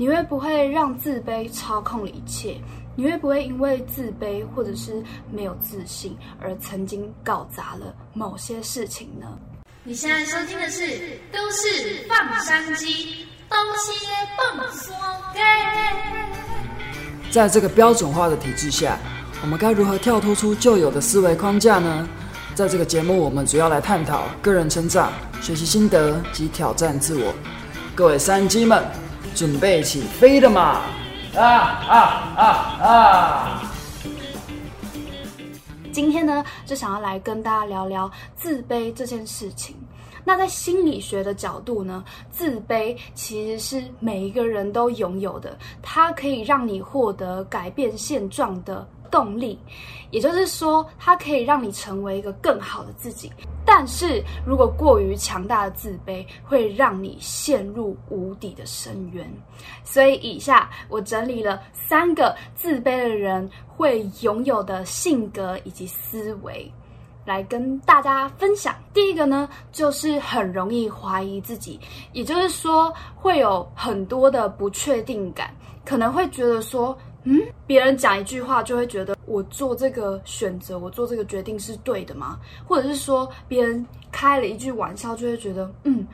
你会不会让自卑操控了一切？你会不会因为自卑或者是没有自信而曾经搞砸了某些事情呢？你现在收听的是《都市放山鸡》，东西蹦说给。在这个标准化的体制下，我们该如何跳脱出旧有的思维框架呢？在这个节目，我们主要来探讨个人成长、学习心得及挑战自我。各位山鸡们，准备起飞了嘛？啊啊啊啊！今天呢，就想要来跟大家聊聊自卑这件事情。那在心理学的角度呢，自卑其实是每一个人都拥有的，它可以让你获得改变现状的动力，也就是说，它可以让你成为一个更好的自己。但是如果过于强大的自卑，会让你陷入无底的深渊。所以，以下我整理了三个自卑的人会拥有的性格以及思维。来跟大家分享，第一个呢，就是很容易怀疑自己，也就是说会有很多的不确定感，可能会觉得说，嗯，别人讲一句话就会觉得我做这个选择，我做这个决定是对的吗？或者是说别人开了一句玩笑就会觉得，嗯，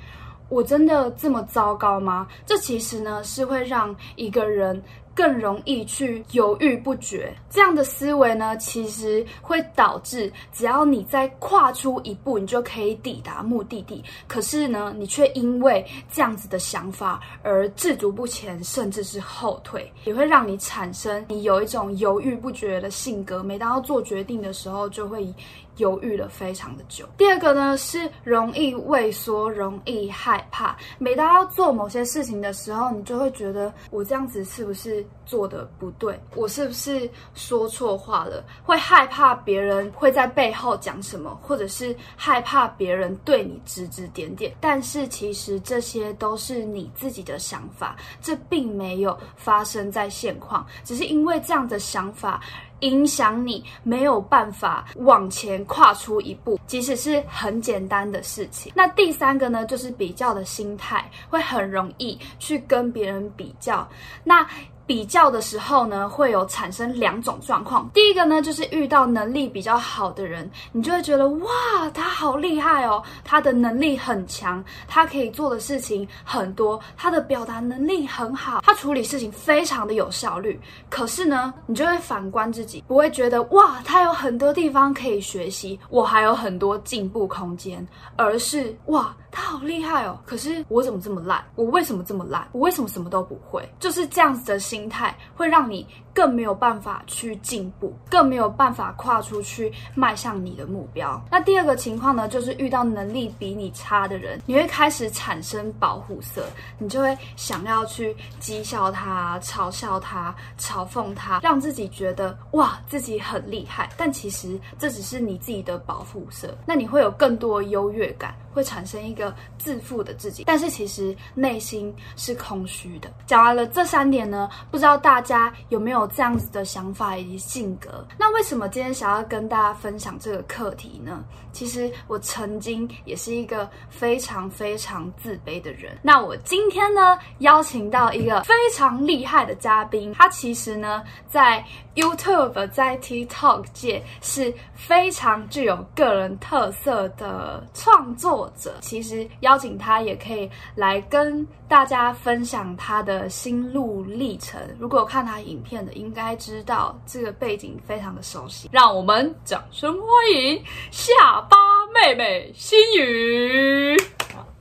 我真的这么糟糕吗？这其实呢是会让一个人。更容易去犹豫不决，这样的思维呢，其实会导致只要你再跨出一步，你就可以抵达目的地。可是呢，你却因为这样子的想法而自足不前，甚至是后退，也会让你产生你有一种犹豫不决的性格。每当要做决定的时候，就会。犹豫了非常的久。第二个呢是容易畏缩，容易害怕。每当要做某些事情的时候，你就会觉得我这样子是不是做的不对？我是不是说错话了？会害怕别人会在背后讲什么，或者是害怕别人对你指指点点。但是其实这些都是你自己的想法，这并没有发生在现况，只是因为这样的想法。影响你没有办法往前跨出一步，即使是很简单的事情。那第三个呢，就是比较的心态，会很容易去跟别人比较。那比较的时候呢，会有产生两种状况。第一个呢，就是遇到能力比较好的人，你就会觉得哇，他好厉害哦，他的能力很强，他可以做的事情很多，他的表达能力很好，他处理事情非常的有效率。可是呢，你就会反观自己，不会觉得哇，他有很多地方可以学习，我还有很多进步空间，而是哇。他好厉害哦！可是我怎么这么烂？我为什么这么烂？我为什么什么都不会？就是这样子的心态，会让你更没有办法去进步，更没有办法跨出去迈向你的目标。那第二个情况呢，就是遇到能力比你差的人，你会开始产生保护色，你就会想要去讥笑他、嘲笑他、嘲讽他，让自己觉得哇自己很厉害。但其实这只是你自己的保护色，那你会有更多优越感。会产生一个自负的自己，但是其实内心是空虚的。讲完了这三点呢，不知道大家有没有这样子的想法以及性格？那为什么今天想要跟大家分享这个课题呢？其实我曾经也是一个非常非常自卑的人。那我今天呢，邀请到一个非常厉害的嘉宾，他其实呢，在 YouTube 在 TikTok 界是非常具有个人特色的创作者。其实邀请他也可以来跟大家分享他的心路历程。如果看他影片的，应该知道这个背景非常的熟悉。让我们掌声欢迎下巴妹妹心雨。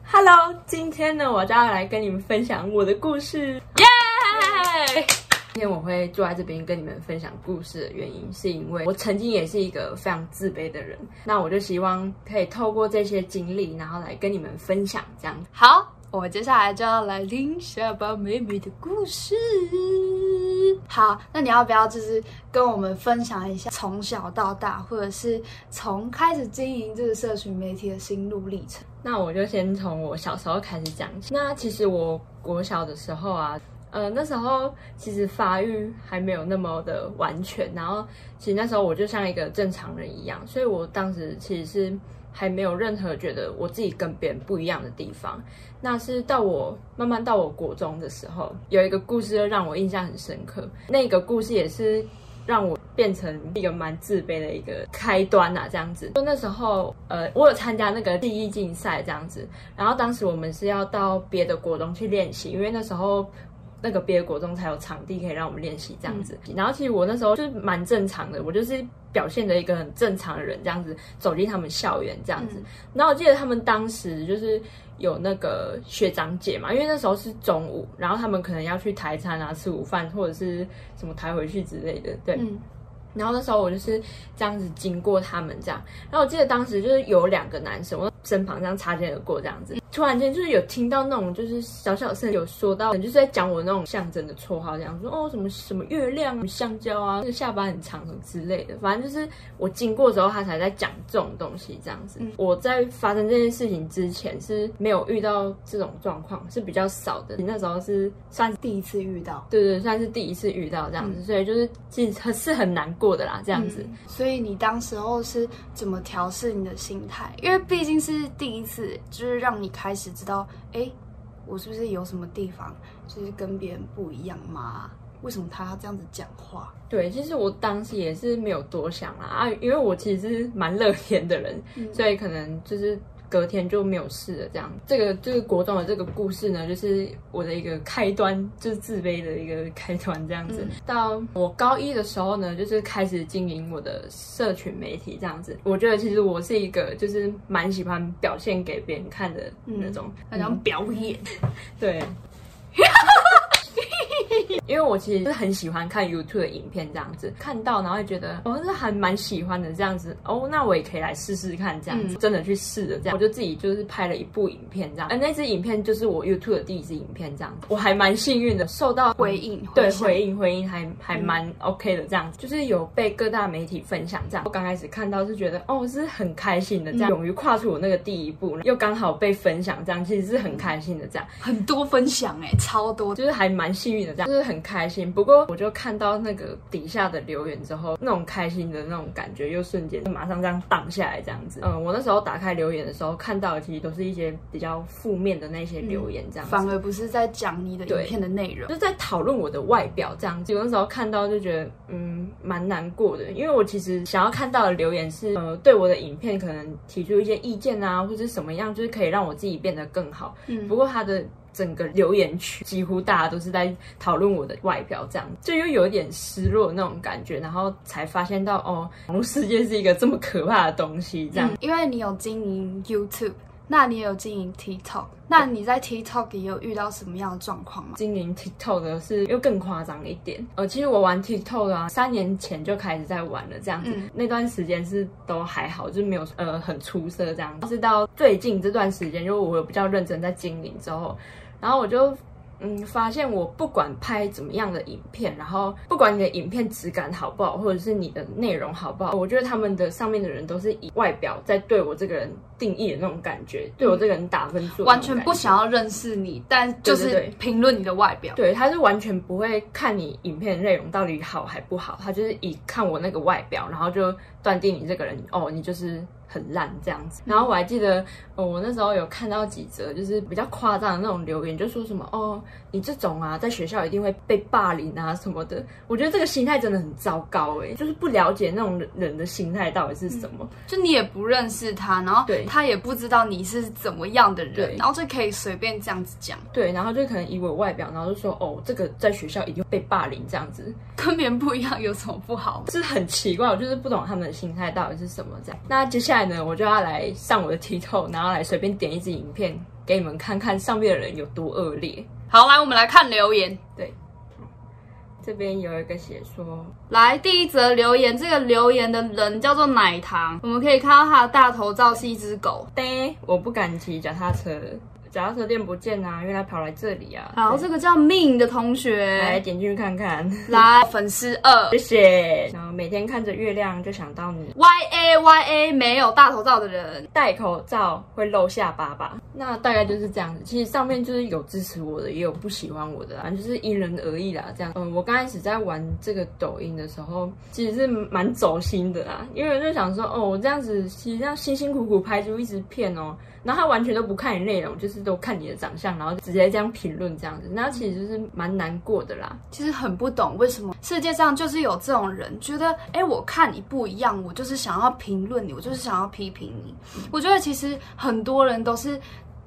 Hello，今天呢，我就要来跟你们分享我的故事，耶！今天我会坐在这边跟你们分享故事的原因，是因为我曾经也是一个非常自卑的人。那我就希望可以透过这些经历，然后来跟你们分享这样。好，我接下来就要来听下巴妹妹的故事。好，那你要不要就是跟我们分享一下从小到大，或者是从开始经营这个社群媒体的心路历程？那我就先从我小时候开始讲起。那其实我国小的时候啊。呃，那时候其实发育还没有那么的完全，然后其实那时候我就像一个正常人一样，所以我当时其实是还没有任何觉得我自己跟别人不一样的地方。那是到我慢慢到我国中的时候，有一个故事让我印象很深刻。那个故事也是让我变成一个蛮自卑的一个开端呐、这样子。就那时候，呃，我有参加那个记忆竞赛这样子，然后当时我们是要到别的国中去练习，因为那时候。那个毕业国中才有场地可以让我们练习这样子，然后其实我那时候就是蛮正常的，我就是表现的一个很正常的人这样子走进他们校园这样子。然后我记得他们当时就是有那个学长姐嘛，因为那时候是中午，然后他们可能要去台餐啊吃午饭或者是什么抬回去之类的，对。嗯。然后那时候我就是这样子经过他们这样，然后我记得当时就是有两个男生，我身旁这样擦肩而过这样子，突然间就是有听到那种就是小小声有说到，就是在讲我那种象征的绰号，这样说哦什么什么月亮、什么香蕉啊，那个下巴很长什么之类的，反正就是我经过之后他才在讲这种东西这样子。我在发生这件事情之前是没有遇到这种状况，是比较少的。那时候是算是第一次遇到，对对，算是第一次遇到这样子，所以就是其实很是很难过的啦，这样子。所以你当时候是怎么调试你的心态？因为毕竟是第一次，就是让你开始知道，哎，我是不是有什么地方就是跟别人不一样嘛？为什么他要这样子讲话？对，其实我当时也是没有多想啦啊，因为我其实是蛮乐天的人，所以可能就是隔天就没有事了。这样，这个这个国中的这个故事呢，就是我的一个开端，就是自卑的一个开端。这样子，到我高一的时候呢，就是开始经营我的社群媒体。这样子，我觉得其实我是一个就是蛮喜欢表现给别人看的那种，那种表演。对。因为我其实是很喜欢看 YouTube 的影片，这样子看到，然后会觉得哦，是还蛮喜欢的这样子哦，那我也可以来试试看这样子，真的去试了这样，我就自己就是拍了一部影片这样，而那支影片就是我 YouTube 的第一支影片这样子，我还蛮幸运的，受到回应，对回应回应还还蛮 OK 的这样子，就是有被各大媒体分享这样，我刚开始看到是觉得哦是很开心的这样，勇于跨出我那个第一步，又刚好被分享这样，其实是很开心的这样，很多分享哎、超多。就是还蛮幸运的，这样就是很开心。不过我就看到那个底下的留言之后，那种开心的那种感觉又瞬间马上这样荡下来，这样子。嗯，我那时候打开留言的时候，看到的其实都是一些比较负面的那些留言，这样子。反而不是在讲你的影片的内容就，是在讨论我的外表这样子。我那时候看到就觉得，嗯，蛮难过的，因为我其实想要看到的留言是，呃，对我的影片可能提出一些意见啊，或者什么样，就是可以让我自己变得更好。嗯，不过他的。整个留言区几乎大家都是在讨论我的外表，这样就又有一点失落那种感觉，然后才发现到哦，网络世界是一个这么可怕的东西，这样。因为你有经营 YouTube，那你也有经营 TikTok，那你在 TikTok 也有遇到什么样的状况吗？经营 TikTok 的是又更夸张一点。呃，其实我玩 TikTok 啊，三年前就开始在玩了，这样子。那段时间是都还好，就是没有呃很出色这样。是到最近这段时间，因为我有比较认真在经营之后，然后我就。嗯，发现我不管拍怎么样的影片，然后不管你的影片质感好不好，或者是你的内容好不好，我觉得他们的上面的人都是以外表在对我这个人定义的那种感觉，对我这个人打分数完全不想要认识你，但就是评论你的外表。对，他是完全不会看你影片内容到底好还不好，他就是以看我那个外表，然后就断定你这个人哦，你就是很烂这样子。然后我还记得，哦，我那时候有看到几则就是比较夸张的那种留言，就说什么哦，你这种啊，在学校一定会被霸凌啊什么的。我觉得这个心态真的很糟糕哎，就是不了解那种人的心态到底是什么。就你也不认识他，然后对他也不知道你是怎么样的人，然后就可以随便这样子讲，对，然后就可能以我外表，然后就说哦，这个在学校一定会被霸凌这样子。跟别人不一样有什么不好？是很奇怪，我就是不懂他们的心态到底是什么这样。那接下来呢，我就要来上我的 TikTok，然后来随便点一支影片给你们看看上面的人有多恶劣。好，来我们来看留言。对这边有一个写说，来，第一则留言，这个留言的人叫做奶糖，我们可以看到他的大头照是一只狗。对，我不敢骑脚踏车。脚踏车店不见啊，原来跑来这里啊。好，这个叫命的同学来学，点进去看看，来粉丝二谢谢。然后每天看着月亮就想到你，Y A Y A 没有大头照的人，戴口罩会露下巴吧？那大概就是这样子。其实上面就是有支持我的，也有不喜欢我的啦，就是因人而异啦。这样，嗯，我刚开始在玩这个抖音的时候，其实是蛮走心的啦，因为我就想说，哦，我这样子其实这样辛辛苦苦拍出一支片哦。然后他完全都不看你内容，就是都看你的长相，然后直接这样评论这样子，那其实就是蛮难过的啦。其实很不懂为什么世界上就是有这种人，觉得哎，我看你不一样，我就是想要评论你，我就是想要批评你。我觉得其实很多人都是，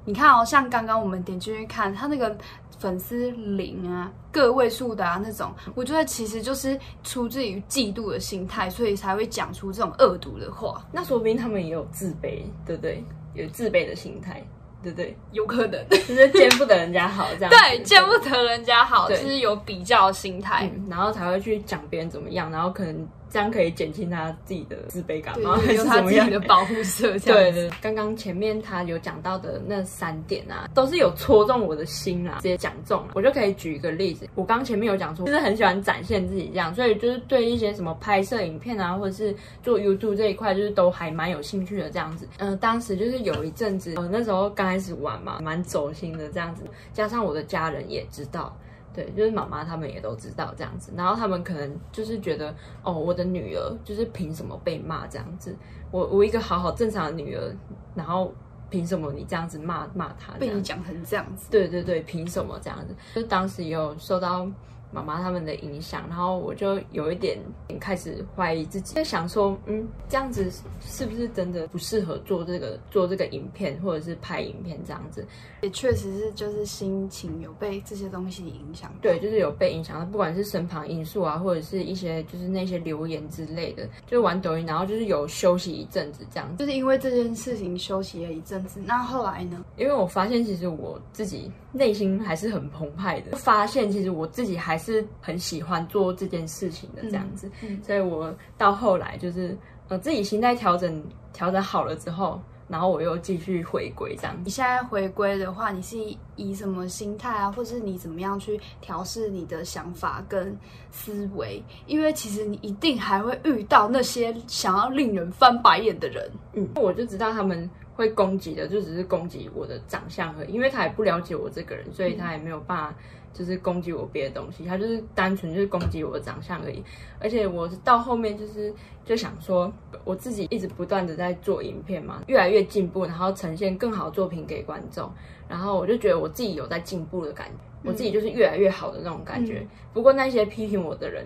你看哦，像刚刚我们点进去看他那个粉丝零啊，个位数的啊那种，我觉得其实就是出自于嫉妒的心态，所以才会讲出这种恶毒的话，那说不定他们也有自卑，对不对？有自卑的心态，对不对？有可能。就是见不得人家好这样。对，见不得人家好，就是有比较心态。嗯，然后才会去讲别人怎么样，然后可能这样可以减轻他自己的自卑感对吗？还有他自己？的保护色，这样子。对对，刚刚前面他有讲到的那三点啊，都是有戳中我的心啦，直接讲中了。我就可以举一个例子，我刚前面有讲说，就是很喜欢展现自己这样，所以就是对一些什么拍摄影片啊，或者是做 YouTube 这一块，就是都还蛮有兴趣的这样子。嗯、当时就是有一阵子，呃，那时候刚开始玩嘛，蛮走心的这样子，加上我的家人也知道。对，就是妈妈他们也都知道这样子，然后他们可能就是觉得，哦，我的女儿就是凭什么被骂这样子？我我一个好好正常的女儿，然后凭什么你这样子骂骂她？被你讲成这样子，对对对，凭什么这样子？就当时也有受到妈妈他们的影响，然后我就有一点开始怀疑自己，在想说，嗯，这样子是不是真的不适合做这个做这个影片，或者是拍影片这样子？也确实是就是心情有被这些东西影响。对，，就是有被影响到，不管是身旁因素啊，或者是一些就是那些留言之类的，就玩抖音，然后就是有休息一阵子这样子。就是因为这件事情休息了一阵子。那后来呢？因为我发现其实我自己内心还是很澎湃的，发现其实我自己还是很喜欢做这件事情的这样子，嗯所以我到后来就是呃自己心态调整调整好了之后，然后我又继续回归这样子。你现在回归的话，你是以什么心态啊，或是你怎么样去调试你的想法跟思维？因为其实你一定还会遇到那些想要令人翻白眼的人。嗯，我就知道他们会攻击的，就只是攻击我的长相而已，因为他也不了解我这个人，所以他也没有办法就是攻击我别的东西，他就是单纯就是攻击我的长相而已。而且我到后面就是就想说，我自己一直不断的在做影片嘛，越来越进步，然后呈现更好的作品给观众，然后我就觉得我自己有在进步的感觉，我自己就是越来越好的那种感觉。不过那些批评我的人，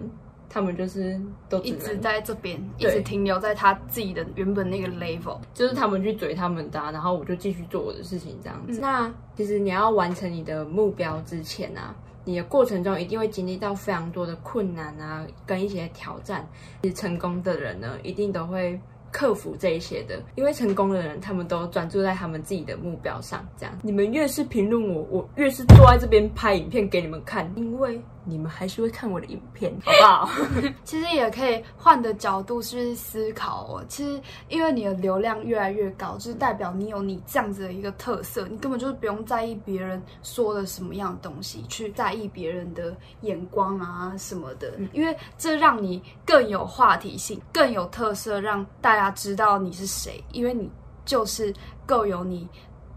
他们就是都一直能在这边，一直停留在他自己的原本那个 level。就是他们去追他们的啊、然后我就继续做我的事情这样子。嗯那其实你要完成你的目标之前啊，你的过程中一定会经历到非常多的困难啊，跟一些挑战。其实成功的人呢，一定都会。克服这一些的，因为成功的人，他们都专注在他们自己的目标上。这样，你们越是评论我，我越是坐在这边拍影片给你们看，因为你们还是会看我的影片，好不好？其实也可以换的角度去思考哦。其实因为你的流量越来越高，就是代表你有你这样子的一个特色，你根本就是不用在意别人说的什么样的东西，去在意别人的眼光啊什么的，因为这让你更有话题性，更有特色，让大家知道你是谁，因为你就是够有你。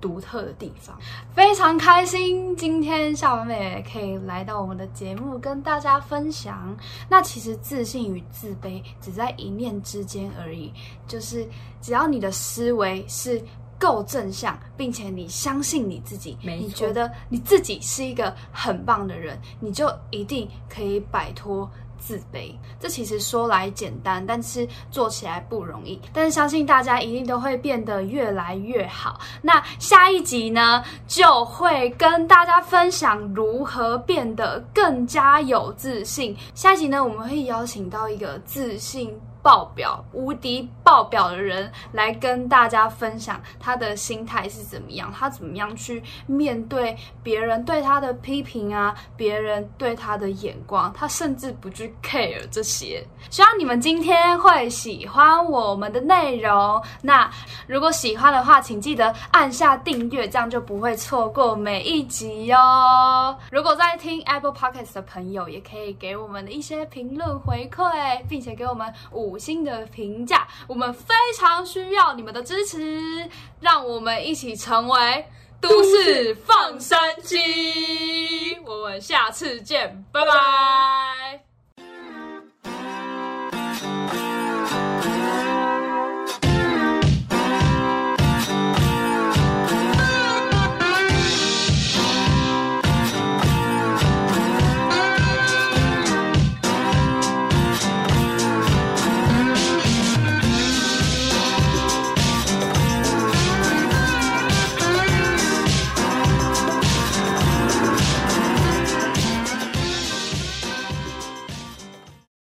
独特的地方，非常开心，今天夏文美可以来到我们的节目跟大家分享。那其实自信与自卑只在一念之间而已，就是只要你的思维是够正向，并且你相信你自己，你觉得你自己是一个很棒的人，你就一定可以摆脱。自卑，这其实说来简单，但是做起来不容易。但是相信大家一定都会变得越来越好。那下一集呢，就会跟大家分享如何变得更加有自信。下一集呢，我们会邀请到一个自信爆表、无敌爆表的人来跟大家分享他的心态是怎么样，他怎么样去面对别人对他的批评啊，别人对他的眼光，他甚至不去 care 这些。希望你们今天会喜欢我们的内容。那如果喜欢的话，请记得按下订阅，这样就不会错过每一集哟。如果在听 Apple Podcast 的朋友，也可以给我们的一些评论回馈，并且给我们五五星的评价，我们非常需要你们的支持，让我们一起成为都市放山鸡。我们下次见，拜拜。